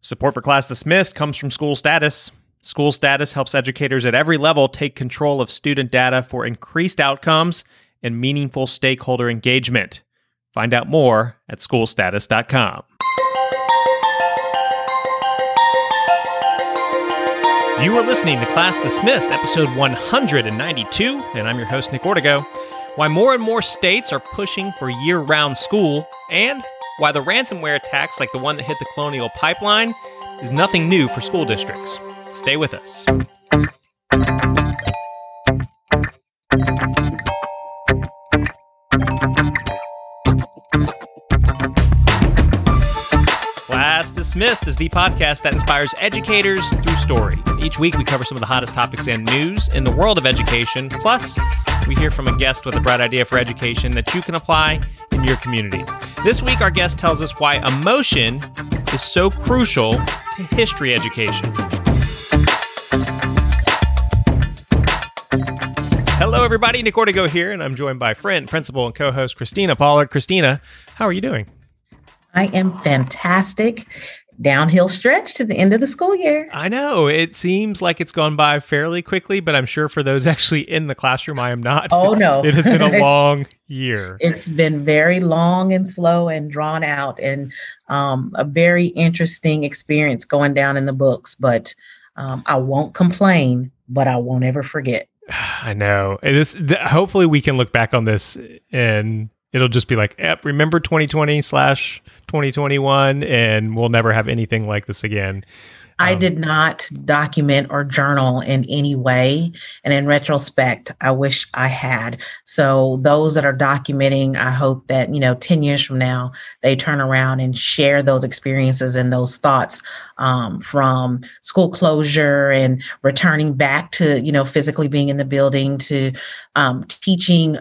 Support for Class Dismissed comes from School Status. School Status helps educators at every level take control of student data for increased outcomes and meaningful stakeholder engagement. Find out more at schoolstatus.com. You are listening to Class Dismissed, episode 192, and I'm your host, Nick Ortego. Why more and more states are pushing for year round school, and why the ransomware attacks like the one that hit the Colonial Pipeline is nothing new for school districts. Stay with us. Class Dismissed is the podcast that inspires educators through story. Each week, we cover some of the hottest topics and news in the world of education. Plus, we hear from a guest with a bright idea for education that you can apply in your community. This week, our guest tells us why emotion is so crucial to history education. Hello, everybody. Nick Ortego here, and I'm joined by friend, principal, and co host Christina Pollard. Christina, how are you doing? I am fantastic. Downhill stretch to the end of the school year. I know. It seems like it's gone by fairly quickly, but I'm sure for those actually in the classroom, I am not. Oh, no. It has been a long year. It's been very long and slow and drawn out, and um, a very interesting experience going down in the books. But um, I won't complain, but I won't ever forget. I know. This, th- hopefully, we can look back on this and it'll just be like, yep, remember 2020 slash 2021, and we'll never have anything like this again. I um, did not document or journal in any way. And in retrospect, I wish I had. So those that are documenting, I hope that, you know, 10 years from now, they turn around and share those experiences and those thoughts um, from school closure and returning back to, you know, physically being in the building to um, teaching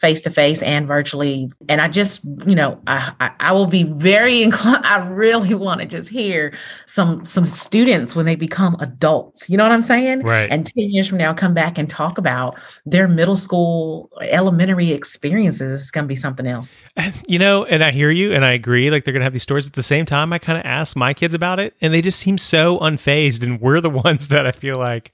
face to face and virtually. And I just, you know, I, I, I will be very inclined. I really want to just hear some, some students when they become adults. You know what I'm saying? Right. And 10 years from now, come back and talk about their middle school, elementary experiences. It's going to be something else. You know, and I hear you and I agree. Like they're going to have these stories. But at the same time, I kind of ask my kids about it and they just seem so unfazed. And we're the ones that I feel like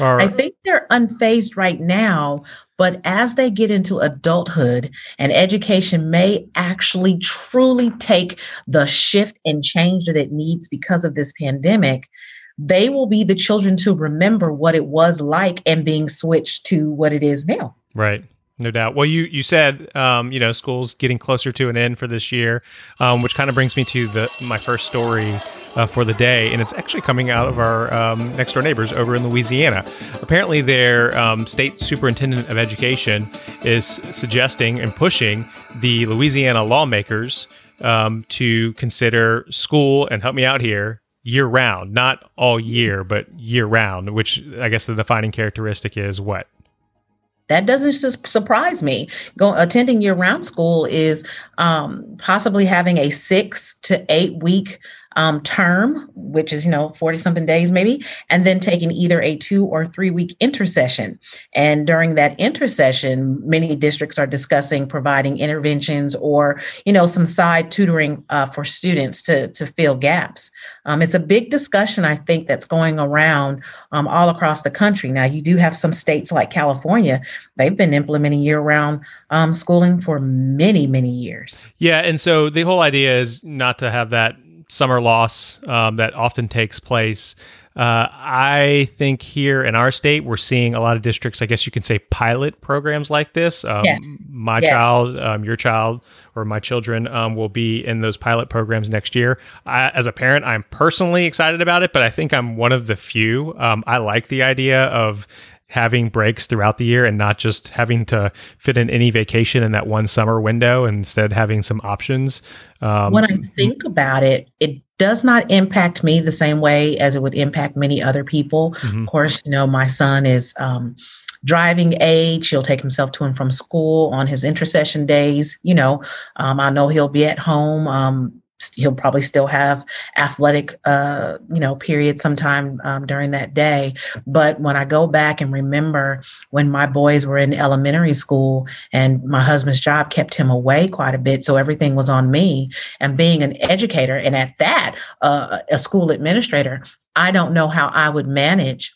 are. I think they're unfazed right now. But as they get into adulthood and education may actually truly take the shift and change that it needs because of this pandemic, they will be the children to remember what it was like and being switched to what it is now. Right. No doubt. Well, you you said um, you know school's getting closer to an end for this year, um, which kind of brings me to the my first story uh, for the day, and it's actually coming out of our um, next door neighbors over in Louisiana. Apparently, their um, state superintendent of education is suggesting and pushing the Louisiana lawmakers um, to consider school and help me out here year round, not all year, but year round. Which I guess the defining characteristic is what that doesn't surprise me. Going attending year round school is um, possibly having a six to eight week um, term, which is, you know, 40 something days maybe, and then taking either a two or three week intercession. And during that intercession, many districts are discussing providing interventions or, you know, some side tutoring uh, for students to, to fill gaps. Um, it's a big discussion, I think, that's going around um, all across the country. Now, you do have some states like California, they've been implementing year round um, schooling for many, many years. Yeah. And so the whole idea is not to have that summer loss um, that often takes place. Uh, I think here in our state, we're seeing a lot of districts, I guess you can say, pilot programs like this. Um, yes. My yes. child, um, your child, or my children um, will be in those pilot programs next year. I, as a parent, I'm personally excited about it, but I think I'm one of the few. Um, I like the idea of having breaks throughout the year and not just having to fit in any vacation in that one summer window instead having some options um, when i think about it it does not impact me the same way as it would impact many other people mm-hmm. of course you know my son is um, driving age. He'll take himself to and from school on his intercession days. You know, um, I know he'll be at home um, he'll probably still have athletic uh you know period sometime um, during that day. But when i go back and remember when my boys were in elementary school and my husband's job kept him away quite a bit so everything was on me and being an educator and at that uh, a school administrator i don't know how i would manage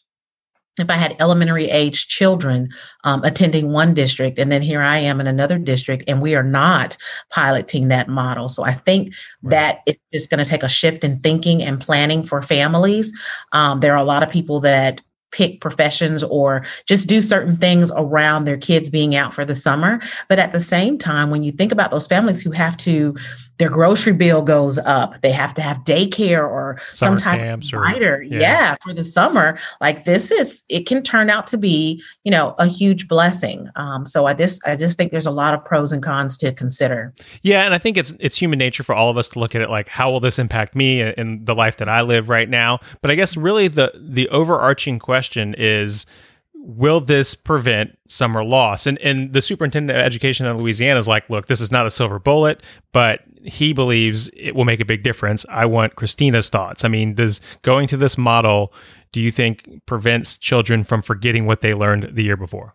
if I had elementary age children um, attending one district, and then here I am in another district, and we are not piloting that model. So I think right. that it's just going to take a shift in thinking and planning for families. Um, there are a lot of people that pick professions or just do certain things around their kids being out for the summer. But at the same time, when you think about those families who have to their grocery bill goes up. They have to have daycare or summer some type of provider. Yeah. yeah. for the summer. Like this is, it can turn out to be, you know, a huge blessing. Um, so I just, I just think there's a lot of pros and cons to consider. Yeah, and I think it's it's human nature for all of us to look at it like, how will this impact me in the life that I live right now? But I guess really the the overarching question is will this prevent summer loss? And and the superintendent of education in Louisiana is like, look, this is not a silver bullet, but he believes it will make a big difference. I want Christina's thoughts. I mean, does going to this model, do you think prevents children from forgetting what they learned the year before?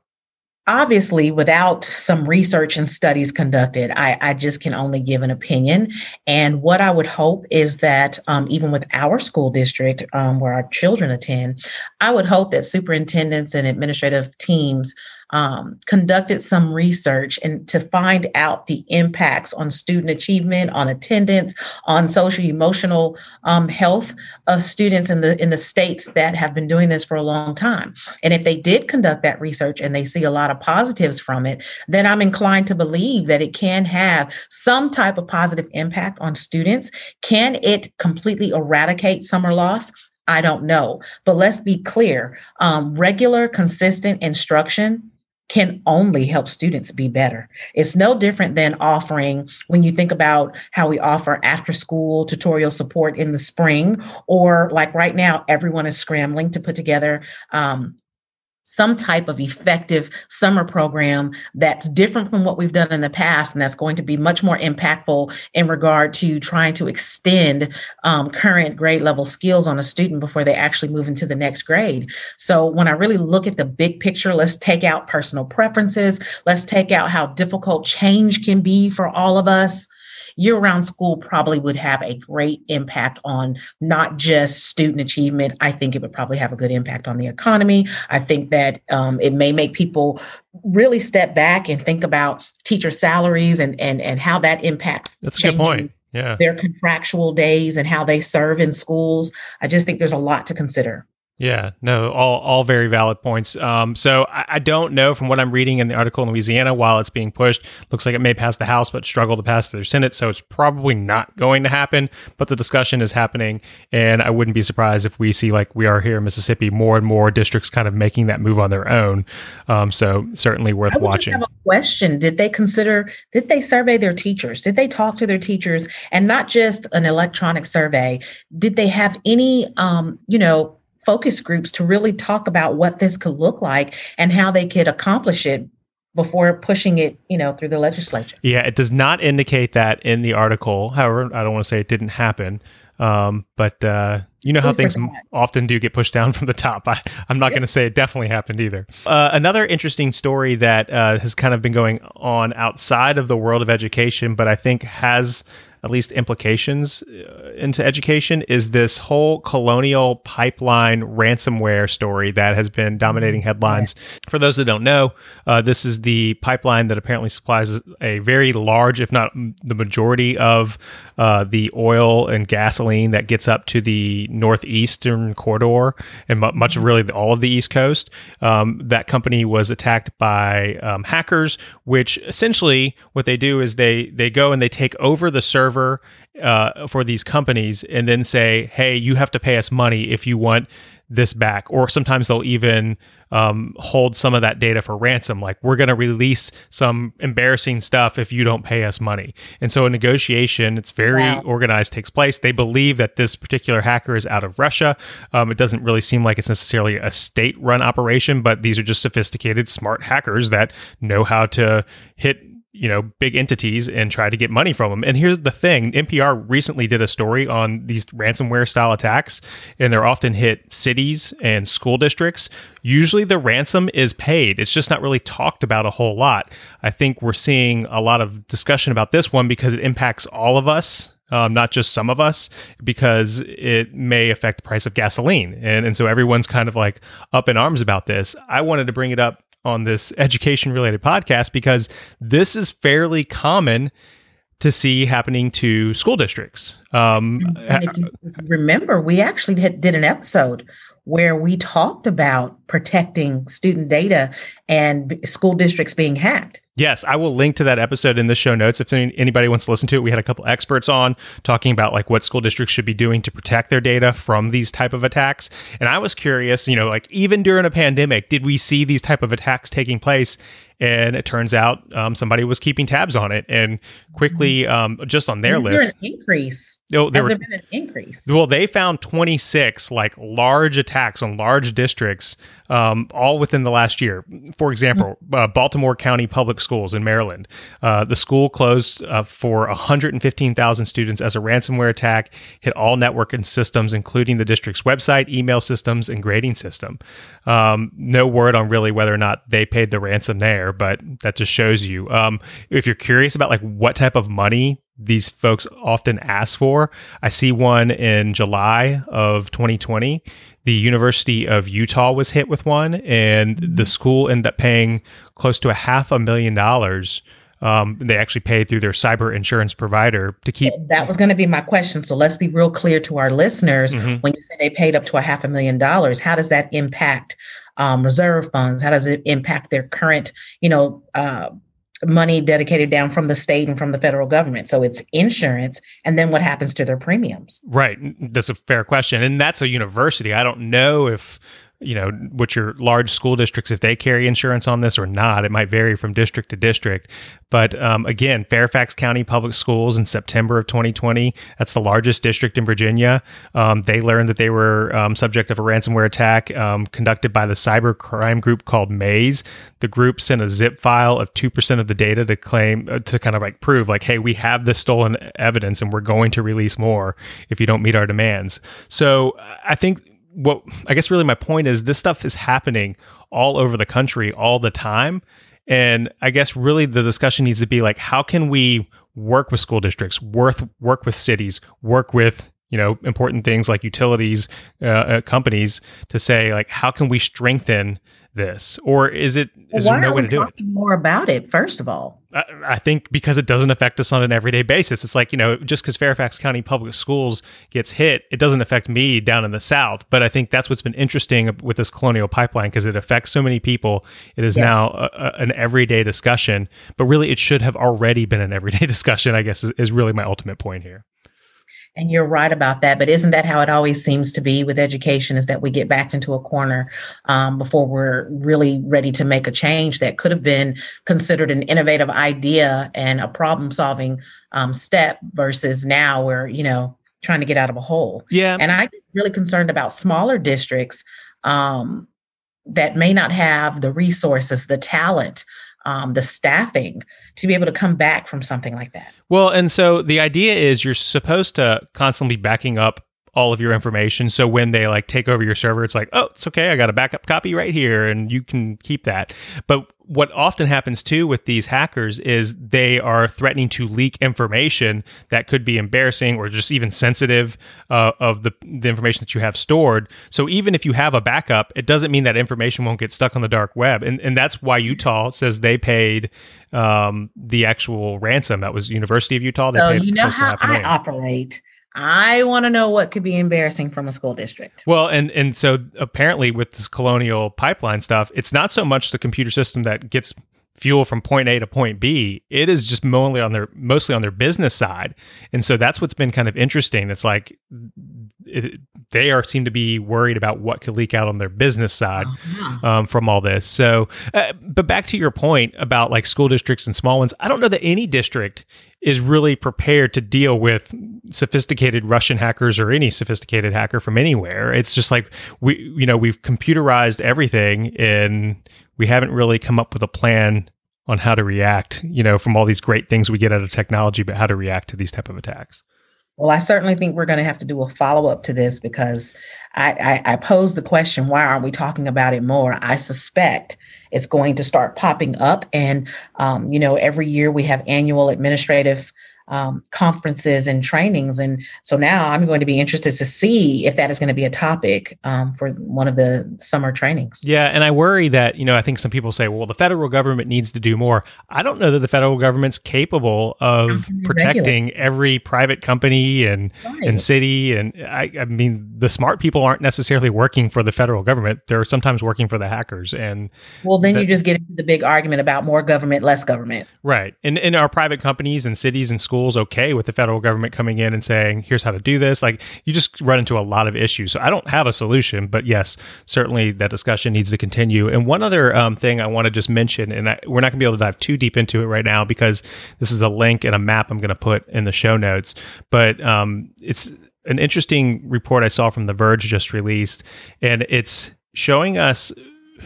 Obviously without some research and studies conducted I, I, just can only give an opinion. And what i would hope is that um, even with our school district um, where our children attend i would hope that superintendents and administrative teams um, conducted some research and to find out the impacts on student achievement, on attendance, on social emotional um, health of students in the in the states that have been doing this for a long time. And if they did conduct that research and they see a lot of positives from it, then I'm inclined to believe that it can have some type of positive impact on students. Can it completely eradicate summer loss? I don't know. But let's be clear um, regular, consistent instruction can only help students be better. It's no different than offering, when you think about how we offer after school tutorial support in the spring, or like right now, everyone is scrambling to put together um, some type of effective summer program that's different from what we've done in the past and that's going to be much more impactful in regard to trying to extend um, current grade level skills on a student before they actually move into the next grade. So when i really look at the big picture let's take out personal preferences. Let's take out how difficult change can be for all of us year round school probably would have a great impact on not just student achievement. I think it would probably have a good impact on the economy. I think that um, it may make people really step back and think about teacher salaries and and and how that impacts. That's a good point. Yeah. Their contractual days and how they serve in schools. I just think there's a lot to consider. Yeah, no, all all very valid points. Um, so I, I, don't know from what I'm reading in the article in Louisiana, while it's being pushed, looks like it may pass the House, but struggle to pass the Senate. So it's probably not going to happen. But the discussion is happening, and I wouldn't be surprised if we see, like we are here in Mississippi, more and more districts kind of making that move on their own. Um, so certainly worth watching. have a question: Did they consider? Did they survey their teachers? Did they talk to their teachers, and not just an electronic survey? Did they have any, um, you know? Focus groups to really talk about what this could look like and how they could accomplish it before pushing it, you know, through the legislature. Yeah, it does not indicate that in the article. However, I don't want to say it didn't happen, um, but uh, you know how things often do get pushed down from the top. I, am not yep. going to say it definitely happened either. Uh, another interesting story that uh, has kind of been going on outside of the world of education, but I think has at least implications uh, into education is this whole colonial pipeline ransomware story that has been dominating mm-hmm. headlines. For those that don't know, uh, this is the pipeline that apparently supplies a very large, if not the majority of uh, the oil and gasoline that gets up to the northeastern corridor and much of mm-hmm. really all of the East Coast. Um, that company was attacked by um, hackers, which essentially what they do is they they go and they take over the server server uh, for these companies and then say, hey, you have to pay us money if you want this back. Or sometimes they'll even um, hold some of that data for ransom. Like, we're going to release some embarrassing stuff if you don't pay us money. And so a negotiation, it's very wow. organized, takes place. They believe that this particular hacker is out of Russia. Um, it doesn't really seem like it's necessarily a state run operation, but these are just sophisticated, smart hackers that know how to hit you know big entities and try to get money from them and here's the thing npr recently did a story on these ransomware style attacks and they're often hit cities and school districts usually the ransom is paid it's just not really talked about a whole lot i think we're seeing a lot of discussion about this one because it impacts all of us um, not just some of us, because it may affect the price of gasoline. And, and so everyone's kind of like up in arms about this. I wanted to bring it up on this education related podcast because this is fairly common to see happening to school districts. Um, remember, we actually did an episode where we talked about protecting student data and school districts being hacked. Yes, I will link to that episode in the show notes if anybody wants to listen to it. We had a couple experts on talking about like what school districts should be doing to protect their data from these type of attacks. And I was curious, you know, like even during a pandemic, did we see these type of attacks taking place? and it turns out um, somebody was keeping tabs on it and quickly mm-hmm. um, just on their Is list there oh, there, Has were, there been an increase well they found 26 like large attacks on large districts um, all within the last year for example mm-hmm. uh, baltimore county public schools in maryland uh, the school closed uh, for 115000 students as a ransomware attack hit all network and systems including the district's website email systems and grading system um, no word on really whether or not they paid the ransom there but that just shows you. Um, if you're curious about like what type of money these folks often ask for, I see one in July of 2020. The University of Utah was hit with one, and the school ended up paying close to a half a million dollars. Um, they actually paid through their cyber insurance provider to keep. That was going to be my question. So let's be real clear to our listeners. Mm-hmm. When you say they paid up to a half a million dollars, how does that impact um, reserve funds? How does it impact their current, you know, uh, money dedicated down from the state and from the federal government? So it's insurance, and then what happens to their premiums? Right, that's a fair question, and that's a university. I don't know if you know, what your large school districts, if they carry insurance on this or not. It might vary from district to district. But um, again, Fairfax County Public Schools in September of 2020, that's the largest district in Virginia. Um, they learned that they were um, subject of a ransomware attack um, conducted by the cyber crime group called Maze. The group sent a zip file of 2% of the data to claim, uh, to kind of like prove, like, hey, we have this stolen evidence and we're going to release more if you don't meet our demands. So I think what I guess really my point is this stuff is happening all over the country all the time. And I guess really the discussion needs to be like, how can we work with school districts, work, work with cities, work with you know important things like utilities uh, uh, companies to say like how can we strengthen this? Or is it is well, there no way to do it? more about it first of all I, I, think because it doesn't affect us on an everyday basis it's like you know just because fairfax county public schools gets hit it doesn't affect me down in the south. But i think that's what's been interesting with this colonial pipeline because it affects so many people. It is yes. now a, a, an everyday discussion but really it should have already been an everyday discussion i guess is, is really my ultimate point here and you're right about that. But isn't that how it always seems to be with education is that we get backed into a corner um, before we're really ready to make a change that could have been considered an innovative idea and a problem solving um, step versus now we're, you know, trying to get out of a hole. Yeah. And I'm really concerned about smaller districts um, that may not have the resources, the talent, um, the staffing to be able to come back from something like that. Well, and so the idea is you're supposed to constantly be backing up all of your information. So when they like take over your server, it's like, oh, it's okay. I got a backup copy right here and you can keep that. But what often happens too with these hackers is they are threatening to leak information that could be embarrassing or just even sensitive uh, of the, the information that you have stored. So even if you have a backup, it doesn't mean that information won't get stuck on the dark web. And, and that's why Utah says they paid um, the actual ransom. That was University of Utah. They so paid you know how I operate. I want to know what could be embarrassing from a school district. Well, and and so apparently with this colonial pipeline stuff, it's not so much the computer system that gets fuel from point A to point B. It is just mostly on their mostly on their business side, and so that's what's been kind of interesting. It's like it, they are seem to be worried about what could leak out on their business side uh-huh. um, from all this. So, uh, but back to your point about like school districts and small ones, I don't know that any district is really prepared to deal with sophisticated Russian hackers or any sophisticated hacker from anywhere. It's just like we, you know, we've computerized everything and we haven't really come up with a plan on how to react, you know, from all these great things we get out of technology, but how to react to these type of attacks? Well, I certainly think we're going to have to do a follow up to this because I, I, I the question, why aren't we talking about it more? I suspect it's going to start popping up. And, um, you know, every year we have annual administrative um, conferences and trainings. And so now I'm going to be interested to see if that is going to be a topic um, for one of the summer trainings. Yeah. And I worry that, you know, I think some people say, well, the federal government needs to do more. I don't know that the federal government's capable of protecting every private company and, right. and city. And I, I mean, the smart people aren't necessarily working for the federal government. They're sometimes working for the hackers. And well, then that, you just get into the big argument about more government, less government. Right. And, and our private companies and cities and schools schools okay with the federal government coming in and saying, here's how to do this. Like you just run into a lot of issues. So I don't have a solution, but yes, certainly that discussion needs to continue. And one other um, thing I want to just mention, and I, we're not going to be able to dive too deep into it right now because this is a link and a map I'm going to put in the show notes, but um, it's an interesting report I saw from The Verge just released, and it's showing us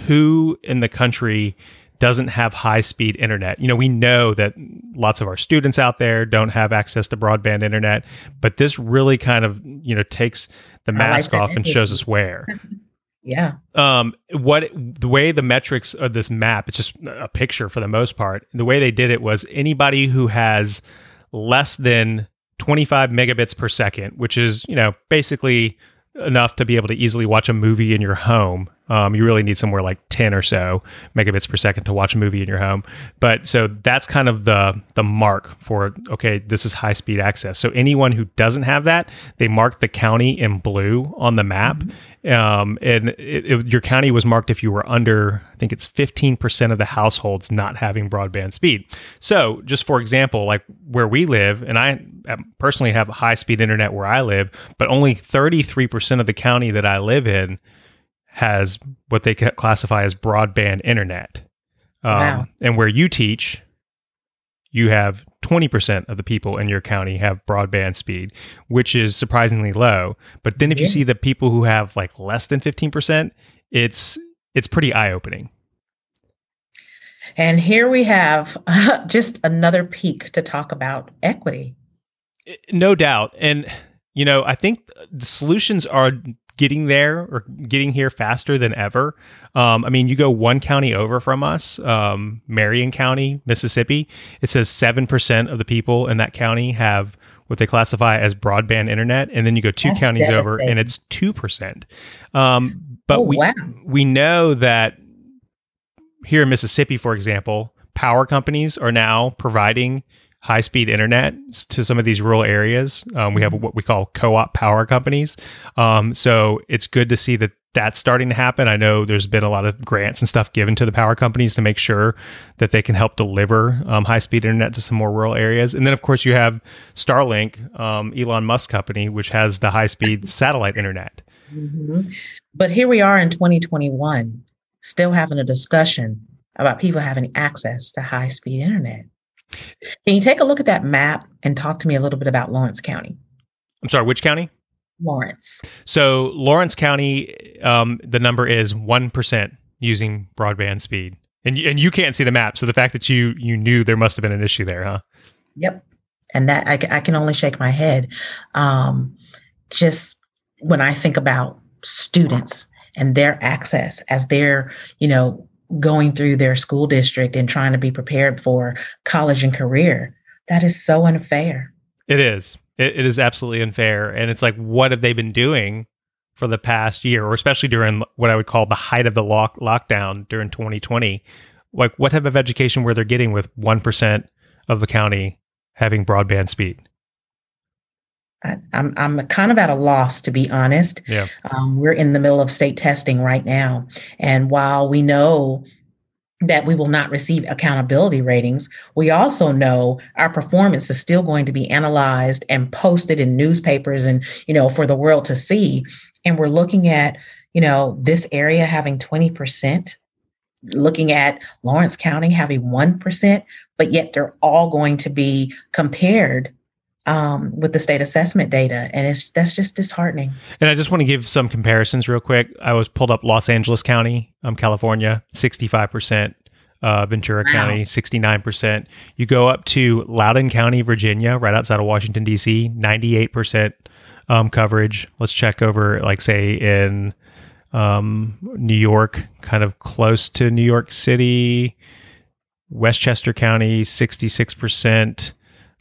who in the country doesn't have high speed internet. You know, we know that lots of our students out there don't have access to broadband internet, but this really kind of, you know, takes the mask like off and shows us where. yeah. Um what the way the metrics of this map, it's just a picture for the most part. The way they did it was anybody who has less than 25 megabits per second, which is, you know, basically enough to be able to easily watch a movie in your home. Um, you really need somewhere like 10 or so megabits per second to watch a movie in your home. But so that's kind of the the mark for okay, this is high speed access. So anyone who doesn't have that, they mark the county in blue on the map, mm-hmm. Um, and it, it, your county was marked if you were under, I think it's 15% of the households not having broadband speed. So, just for example, like where we live, and I personally have high speed internet where I live, but only 33% of the county that I live in has what they classify as broadband internet. Um, wow. And where you teach, you have 20% of the people in your county have broadband speed, which is surprisingly low. But then if yeah. you see the people who have like less than 15%, it's it's pretty eye-opening. And here we have uh, just another peak to talk about equity. No doubt. And you know, I think the solutions are getting there or getting here faster than ever. Um, I mean, you go one county over from us, um, Marion County, Mississippi. It says seven percent of the people in that county have what they classify as broadband internet, and then you go two That's counties over, and it's two percent. Um, but oh, we wow. we know that here in Mississippi, for example, power companies are now providing high speed internet to some of these rural areas. Um, we have mm-hmm. what we call co op power companies. Um, so it's good to see that that's starting to happen. I know there's been a lot of grants and stuff given to the power companies to make sure that they can help deliver um, high speed internet to some more rural areas. And then, of course, you have Starlink, um, Elon Musk company, which has the high speed satellite internet. Mm-hmm. But here we are in 2021, still having a discussion about people having access to high speed internet. Can you take a look at that map and talk to me a little bit about Lawrence County? I'm sorry, which county? Lawrence. So Lawrence County, um, the number is one percent using broadband speed, and and you can't see the map. So the fact that you you knew there must have been an issue there, huh? Yep. And that I, I can only shake my head. Um, just when I think about students and their access as they're, you know, going through their school district and trying to be prepared for college and career. That is so unfair. It is. It, it is absolutely unfair. And it's like, what have they been doing for the past year, or especially during what I would call the height of the lock, lockdown during 2020? Like, what type of education were they getting with 1% of the county having broadband speed? I, am I'm kind of at a loss to be honest. Yeah. Um, we're in the middle of state testing right now, and while we know that we will not receive accountability ratings, we also know our performance is still going to be analyzed and posted in newspapers and you know for the world to see. And we're looking at you know this area having twenty percent looking at Lawrence County having 1%, but yet they're all going to be compared um, with the state assessment data, and it's that's just disheartening. And I just want to give some comparisons real quick. I was pulled up Los Angeles County, um, California, sixty five percent uh, Ventura Wow. County, 69%. You go up to Loudoun County, Virginia, right outside of Washington, D.C., 98% um, coverage. Let's check over, like, say, in um, New York, kind of close to New York City, Westchester County, 66%.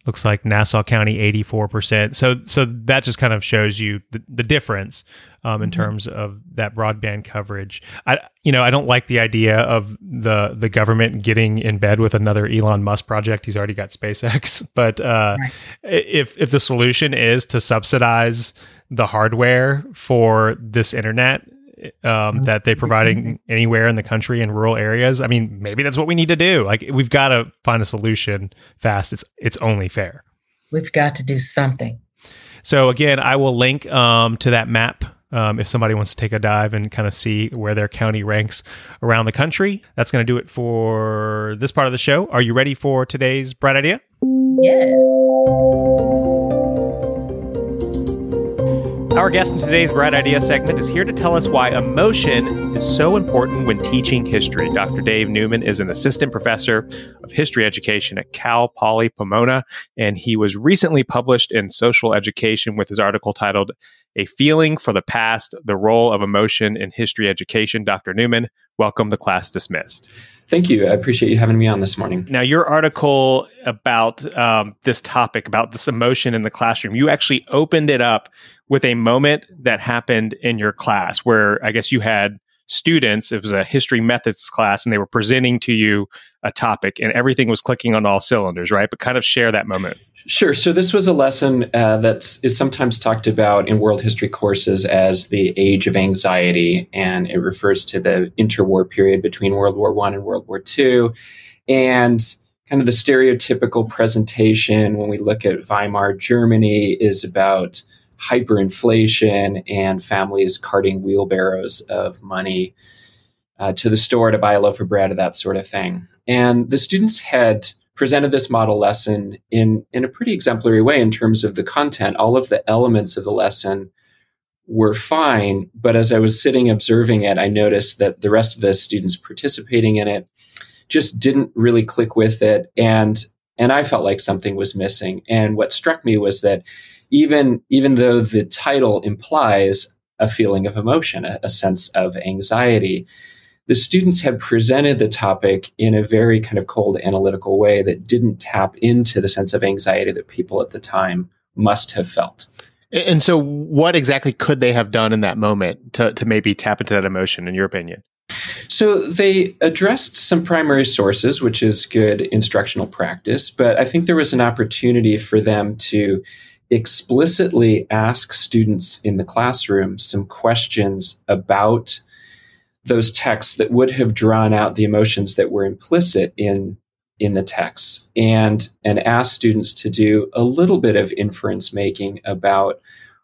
Looks like Nassau County, 84%. So, so that just kind of shows you the, the difference um, in Mhm. terms of that broadband coverage. I, you know, I don't like the idea of the the government getting in bed with another Elon Musk project. He's already got SpaceX, but uh, Right. if if the solution is to subsidize the hardware for this internet um, that they're providing anywhere in the country in rural areas, I mean, maybe that's what we need to do. Like, we've got to find a solution fast. It's it's only fair. We've got to do something. So again, I will link um, to that map um, if somebody wants to take a dive and kind of see where their county ranks around the country. That's going to do it for this part of the show. Are you ready for today's bright idea? Yes. Our guest in today's Bright Idea segment is here to tell us why emotion is so important when teaching history. Dr. Dave Neumann is an assistant professor of history education at Cal Poly Pomona, and he was recently published in Social Education with his article titled A Feeling for the Past The Role of Emotion in History Education. Dr. Neumann, welcome to Class Dismissed. Thank you. I appreciate you having me on this morning. Now, your article about um, this topic, about this emotion in the classroom, you actually opened it up with a moment that happened in your class where I guess you had students, it was a history methods class, and they were presenting to you a topic and everything was clicking on all cylinders, right? But kind of share that moment. Sure. So this was a lesson uh, that is sometimes talked about in world history courses as the age of anxiety, and it refers to the interwar period between World War One and World War Two, and kind of the stereotypical presentation when we look at Weimar Germany is about hyperinflation and families carting wheelbarrows of money uh, to the store to buy a loaf of bread or that sort of thing. And the students had presented this model lesson in, in a pretty exemplary way in terms of the content. All of the elements of the lesson were fine, but as I was sitting observing it, I noticed that the rest of the students participating in it just didn't really click with it. And and I felt like something was missing. And what struck me was that even even though the title implies a feeling of emotion, a, a sense of anxiety, the students had presented the topic in a very kind of cold analytical way that didn't tap into the sense of anxiety that people at the time must have felt. And so, what exactly could they have done in that moment to, to maybe tap into that emotion, in your opinion? So they addressed some primary sources, which is good instructional practice, but I think there was an opportunity for them to explicitly ask students in the classroom some questions about those texts that would have drawn out the emotions that were implicit in in the texts and and ask students to do a little bit of inference making about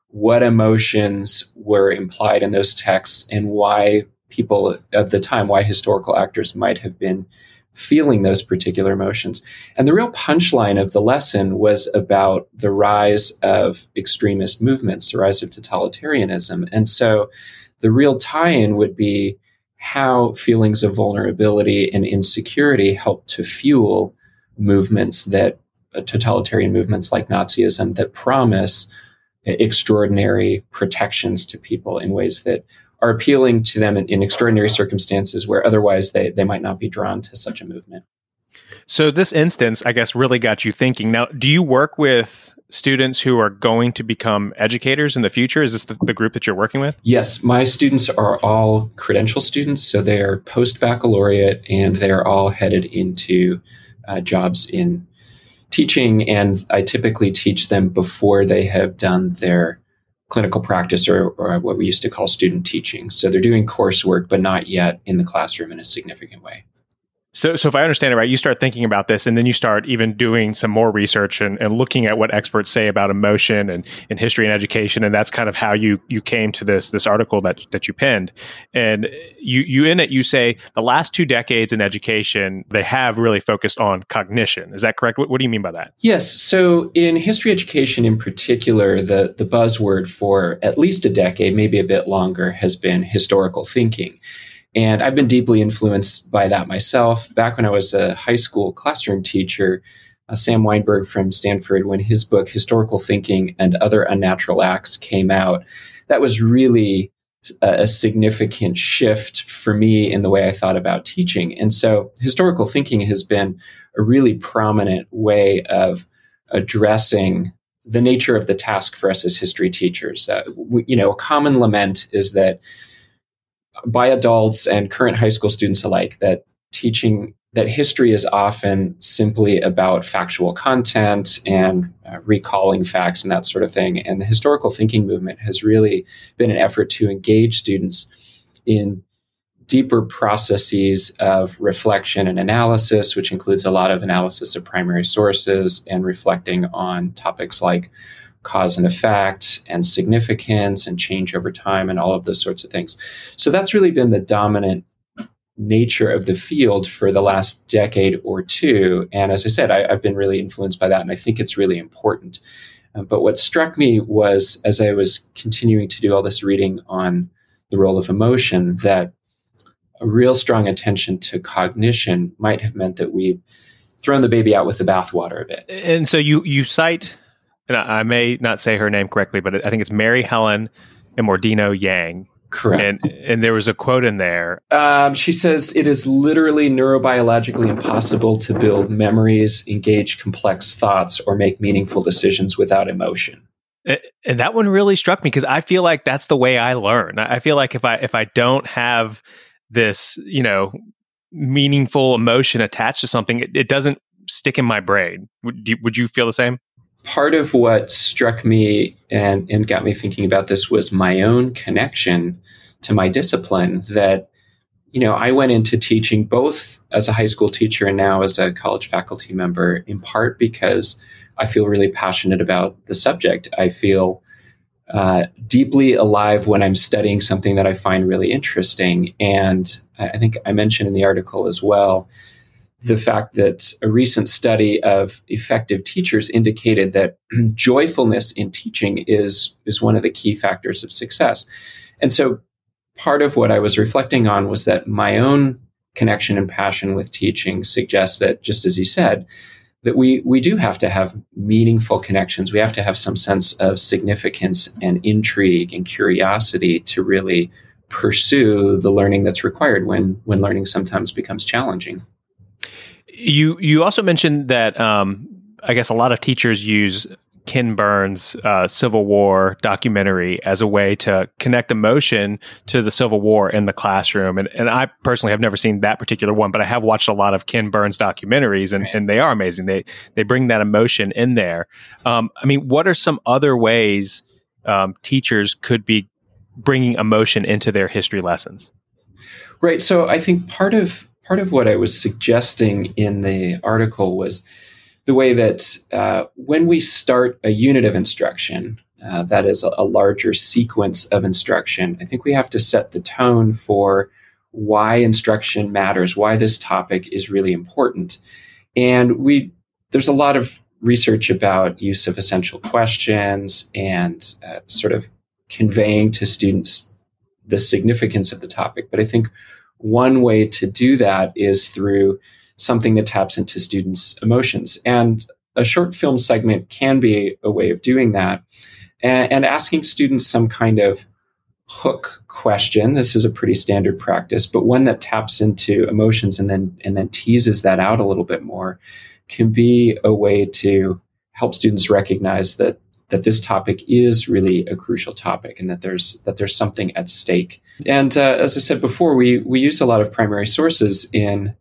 what emotions were implied in those texts and why people of the time why historical actors might have been feeling those particular emotions. And the real punchline of the lesson was about the rise of extremist movements the rise of totalitarianism. And so the real tie-in would be how feelings of vulnerability and insecurity help to fuel movements that uh, totalitarian movements like Nazism that promise extraordinary protections to people in ways that are appealing to them in, in, extraordinary circumstances where otherwise they, they might not be drawn to such a movement. So this instance, I guess, really got you thinking. Now, do you work with students who are going to become educators in the future? Is this the, the group that you're working with? Yes, my students are all credential students, so they are post baccalaureate and they are all headed into uh, jobs in teaching. And I typically teach them before they have done their clinical practice or, or what we used to call student teaching. So they're doing coursework, but not yet in the classroom in a significant way. So, so if I understand it right, you start thinking about this, and then you start even doing some more research and, and looking at what experts say about emotion and, and history and education, and that's kind of how you you came to this this article that that you penned. And you you in it you say the last two decades in education they have really focused on cognition. Is that correct? What, what do you mean by that? Yes. So in history education in particular, the the buzzword for at least a decade, maybe a bit longer, has been historical thinking. And I've been deeply influenced by that myself. Back when I was a high school classroom teacher, uh, Sam Wineburg from Stanford, when his book Historical Thinking and Other Unnatural Acts came out, that was really a, a significant shift for me in the way I thought about teaching. And so historical thinking has been a really prominent way of addressing the nature of the task for us as history teachers. Uh, we, you know, a common lament is that by adults and current high school students alike that teaching that history is often simply about factual content and uh, recalling facts and that sort of thing. And the historical thinking movement has really been an effort to engage students in deeper processes of reflection and analysis, which includes a lot of analysis of primary sources and reflecting on topics like cause and effect and significance and change over time and all of those sorts of things. So that's really been the dominant nature of the field for the last decade or two. And as I said, I, have been really influenced by that, and I think it's really important. Um, but what struck me was as I was continuing to do all this reading on the role of emotion, that a real strong attention to cognition might have meant that we'd thrown the baby out with the bathwater a bit. And so you you cite and I, I may not say her name correctly, but I think it's Mary Helen Immordino-Yang. Correct. And, and there was a quote in there. Um, she says, It is literally neurobiologically impossible to build memories, engage complex thoughts, or make meaningful decisions without emotion. And that one really struck me because I feel like that's the way I learn. I feel like if I if I don't have this, you know, meaningful emotion attached to something, it, it doesn't stick in my brain. Would you, would you feel the same? Part of what struck me and, and got me thinking about this was my own connection to my discipline that you know i went into teaching both as a high school teacher and now as a college faculty member in part because i feel really passionate about the subject. I feel uh, deeply alive when i'm studying something that i find really interesting. And i think i mentioned in the article as well the fact that a recent study of effective teachers indicated that joyfulness in teaching is, is one of the key factors of success. And so part of what I was reflecting on was that my own connection and passion with teaching suggests that, just as you said, that we, we do have to have meaningful connections. We have to have some sense of significance and intrigue and curiosity to really pursue the learning that's required when, when learning sometimes becomes challenging. You you also mentioned that um, I guess a lot of teachers use Ken Burns' uh, Civil War documentary as a way to connect emotion to the Civil War in the classroom. And, and I personally have never seen that particular one, but I have watched a lot of Ken Burns documentaries, and, and they are amazing. They they bring that emotion in there. Um, I mean, what are some other ways um, teachers could be bringing emotion into their history lessons? Right. So I think part of part of what I was suggesting in the article was the way that uh, when we start a unit of instruction, uh, that is a, a, larger sequence of instruction, I think we have to set the tone for why instruction matters, why this topic is really important. And we there's a lot of research about use of essential questions and uh, sort of conveying to students the significance of the topic. But I think one way to do that is through something that taps into students' emotions. And a short film segment can be a way of doing that. And, and, asking students some kind of hook question. This is a pretty standard practice, but one that taps into emotions and then and then teases that out a little bit more can be a way to help students recognize that that this topic is really a crucial topic and that there's that there's something at stake. And uh, as I said before, we we use a lot of primary sources in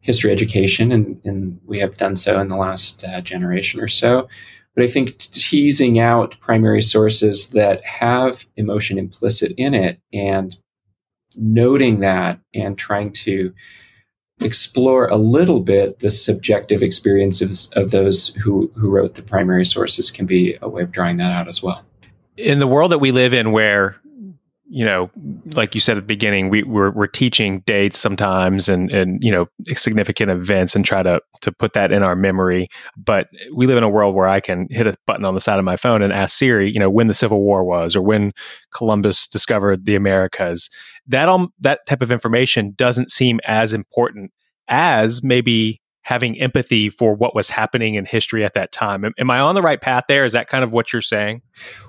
history education, and, and we have done so in the last uh, generation or so. But I think teasing out primary sources that have emotion implicit in it and noting that and trying to explore a little bit the subjective experiences of those who, who wrote the primary sources can be a way of drawing that out as well. In the world that we live in, where you know, like you said at the beginning, we, we're, we're teaching dates sometimes and, and, you know, significant events and try to, to put that in our memory. But we live in a world where I can hit a button on the side of my phone and ask Siri, you know, when the Civil War was or when Columbus discovered the Americas. That, um, that type of information doesn't seem as important as maybe having empathy for what was happening in history at that time. Am, am, I on the right path there? Is that kind of what you're saying?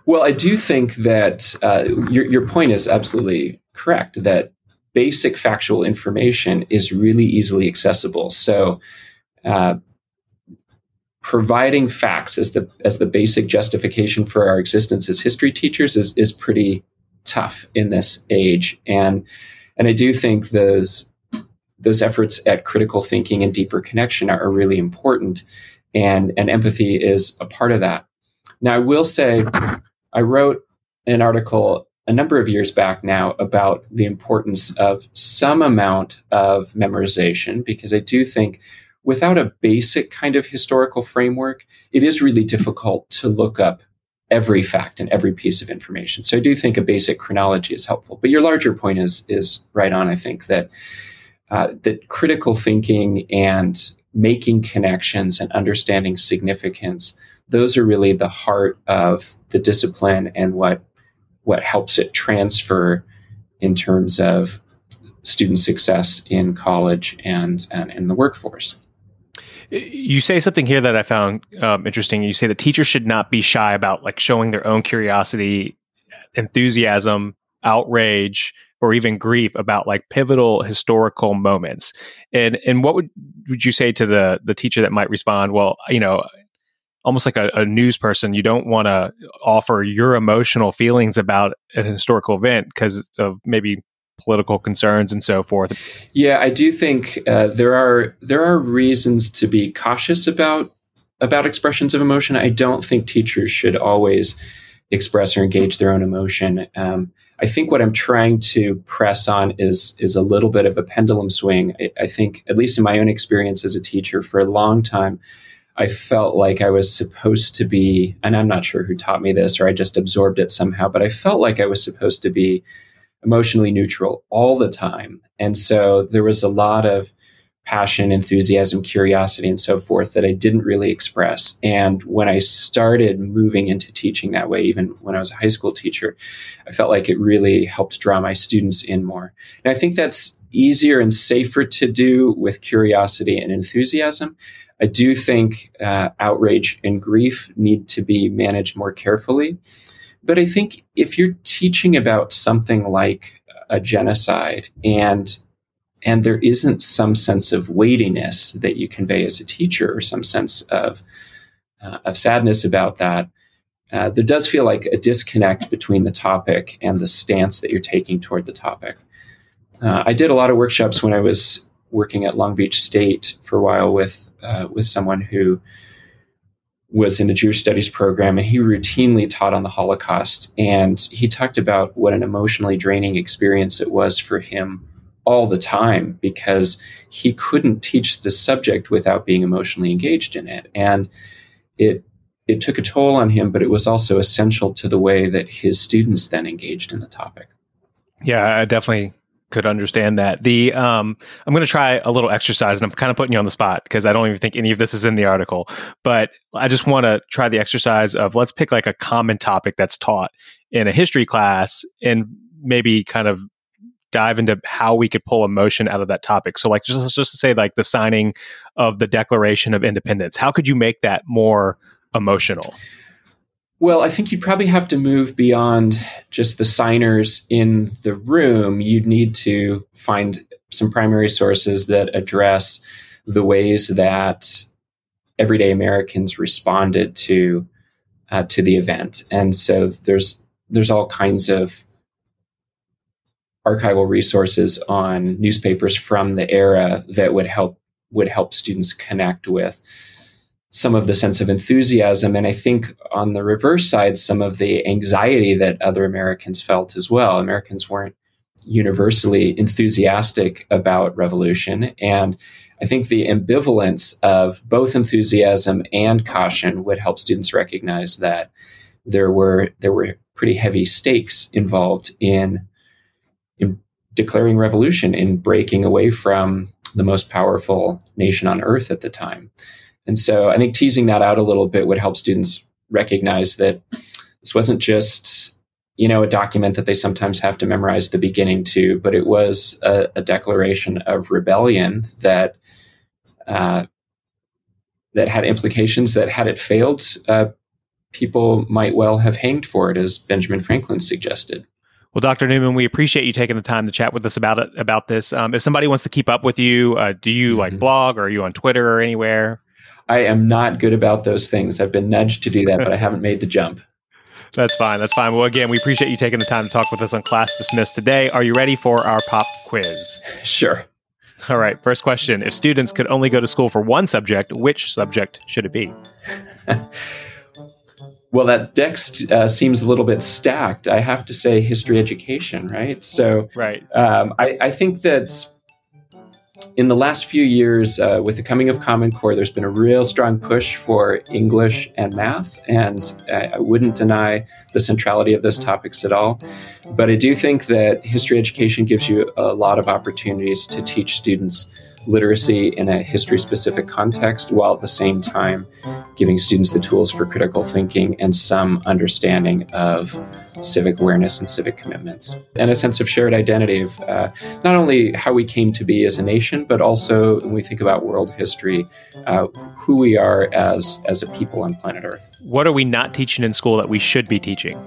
Well, I do think that uh, your, your point is absolutely correct that basic factual information is really easily accessible. So, uh, providing facts as the as the basic justification for our existence as history teachers is is pretty tough in this age and and I do think those those efforts at critical thinking and deeper connection are, are really important. And, and empathy is a part of that. Now, I will say, I wrote an article a number of years back now about the importance of some amount of memorization, because I do think without a basic kind of historical framework, it is really difficult to look up every fact and every piece of information. So I do think a basic chronology is helpful. But your larger point is is right on. I think that uh, that critical thinking and making connections and understanding significance those are really the heart of the discipline and what what helps it transfer in terms of student success in college and and in the workforce you say something here that I found um, interesting. You say that teachers should not be shy about like showing their own curiosity, enthusiasm, outrage, or even grief about like pivotal historical moments. And and what would would you say to the the teacher that might respond, well, you know, almost like a, a news person, you don't want to offer your emotional feelings about an historical event because of maybe political concerns and so forth. Yeah, I do think uh, there are there are reasons to be cautious about about expressions of emotion. I don't think teachers should always express or engage their own emotion. Um, I think what I'm trying to press on is is a little bit of a pendulum swing. I, I, think, at least in my own experience as a teacher, for a long time, I felt like I was supposed to be, and I'm not sure who taught me this, or I just absorbed it somehow, but I felt like I was supposed to be emotionally neutral all the time, and so there was a lot of passion, enthusiasm, curiosity, and so forth that I didn't really express. And when I started moving into teaching that way, even when I was a high school teacher, I felt like it really helped draw my students in more. And I think that's easier and safer to do with curiosity and enthusiasm. I do think uh, outrage and grief need to be managed more carefully. But I think if you're teaching about something like a genocide and and there isn't some sense of weightiness that you convey as a teacher or some sense of uh, of sadness about that uh, there does feel like a disconnect between the topic and the stance that you're taking toward the topic uh, i did a lot of workshops when i was working at long beach state for a while with uh, with someone who was in the Jewish studies program and he routinely taught on the Holocaust. And he talked about what an emotionally draining experience it was for him all the time because he couldn't teach the subject without being emotionally engaged in it. And it it took a toll on him, but it was also essential to the way that his students then engaged in the topic. Yeah, I definitely could understand that. The um, I'm going to try a little exercise, and I'm kind of putting you on the spot because I don't even think any of this is in the article. But I just want to try the exercise of let's pick like a common topic that's taught in a history class, and maybe kind of dive into how we could pull emotion out of that topic. So, like, just just to say, like the signing of the Declaration of Independence, how could you make that more emotional? Well, I think you'd probably have to move beyond just the signers in the room. You'd need to find some primary sources that address the ways that everyday Americans responded to uh, to the event, and so there's there's all kinds of archival resources on newspapers from the era that would help would help students connect with some of the sense of enthusiasm. And i think on the reverse side some of the anxiety that other americans felt as well. Americans weren't universally enthusiastic about revolution. And i think the ambivalence of both enthusiasm and caution would help students recognize that there were there were pretty heavy stakes involved in declaring revolution in breaking away from the most powerful nation on earth at the time. And so I think teasing that out a little bit would help students recognize that this wasn't just you know a document that they sometimes have to memorize the beginning to, but it was a, a declaration of rebellion that uh, that had implications that had it failed, uh, people might well have hanged for it, as Benjamin Franklin suggested. Well, Dr. Neumann, we appreciate you taking the time to chat with us about it. About this, um, if somebody wants to keep up with you, uh, do you like mm-hmm. blog or are you on Twitter or anywhere? I am not good about those things. I've been nudged to do that, but I haven't made the jump. That's fine. That's fine. Well, again, we appreciate you taking the time to talk with us on Class Dismissed today. Are you ready for our pop quiz? Sure. All right. First question: If students could only go to school for one subject, which subject should it be? well, that deck uh, seems a little bit stacked. I have to say, history education, right? So, right. Um, I, I think that in the last few years, uh, with the coming of Common Core, there's been a real strong push for English and math, and I, I wouldn't deny the centrality of those topics at all. But I do think that history education gives you a lot of opportunities to teach students literacy in a history specific context while at the same time giving students the tools for critical thinking and some understanding of civic awareness and civic commitments. And a sense of shared identity of uh, not only how we came to be as a nation but also when we think about world history uh, who we are as as a people on planet earth. What are we not teaching in school that we should be teaching?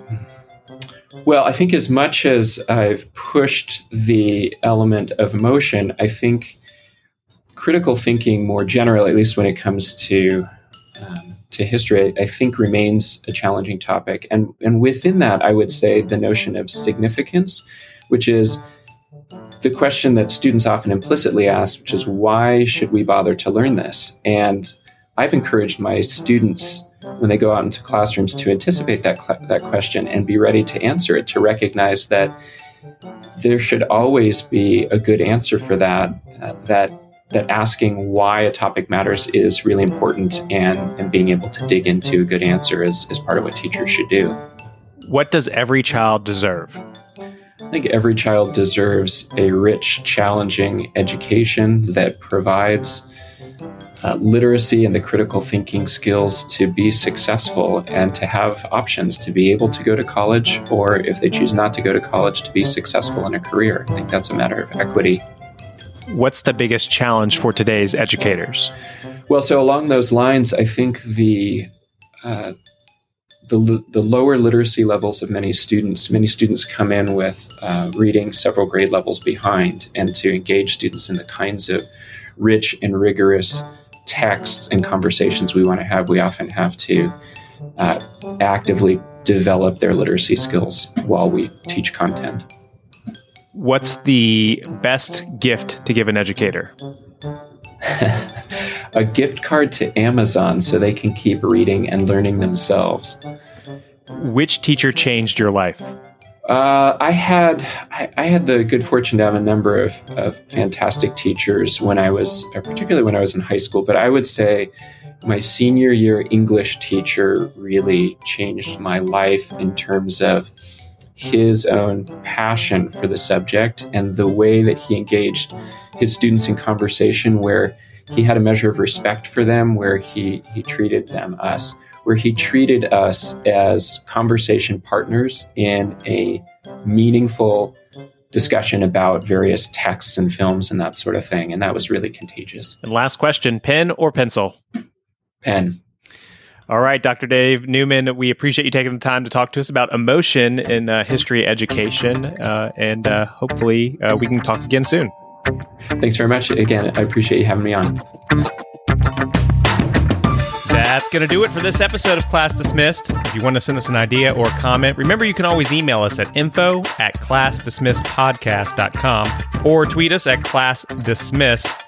Well, I think as much as I've pushed the element of emotion, I think critical thinking more generally, at least when it comes to um, to history, I think remains a challenging topic. And and within that, I would say the notion of significance, which is the question that students often implicitly ask, which is why should we bother to learn this? And I've encouraged my students when they go out into classrooms to anticipate that cl- that question and be ready to answer it, to recognize that there should always be a good answer for that. Uh, that that asking why a topic matters is really important and, and being able to dig into a good answer is, is part of what teachers should do. What does every child deserve? I think every child deserves a rich, challenging education that provides uh, literacy and the critical thinking skills to be successful and to have options to be able to go to college, or if they choose not to go to college, to be successful in a career. I think that's a matter of equity what's the biggest challenge for today's educators? Well, so along those lines, I think the uh, the, the lower literacy levels of many students, many students come in with uh, reading several grade levels behind, and to engage students in the kinds of rich and rigorous texts and conversations we want to have, we often have to uh, actively develop their literacy skills while we teach content. What's the best gift to give an educator? a gift card to Amazon so they can keep reading and learning themselves. Which teacher changed your life? Uh, I had I, I, had the good fortune to have a number of, of fantastic teachers when I was, uh, particularly when I was in high school. But I would say my senior year English teacher really changed my life in terms of his own passion for the subject and the way that he engaged his students in conversation where he had a measure of respect for them where he he treated them us where he treated us as conversation partners in a meaningful discussion about various texts and films and that sort of thing. And that was really contagious. And last question pen or pencil? Pen all right, Dr. Dave Neumann, we appreciate you taking the time to talk to us about emotion in uh, history education, uh, and uh, hopefully uh, we can talk again soon. Thanks very much. Again, I appreciate you having me on. That's going to do it for this episode of Class Dismissed. If you want to send us an idea or comment, remember you can always email us at info at classdismissedpodcast.com or tweet us at classdismiss.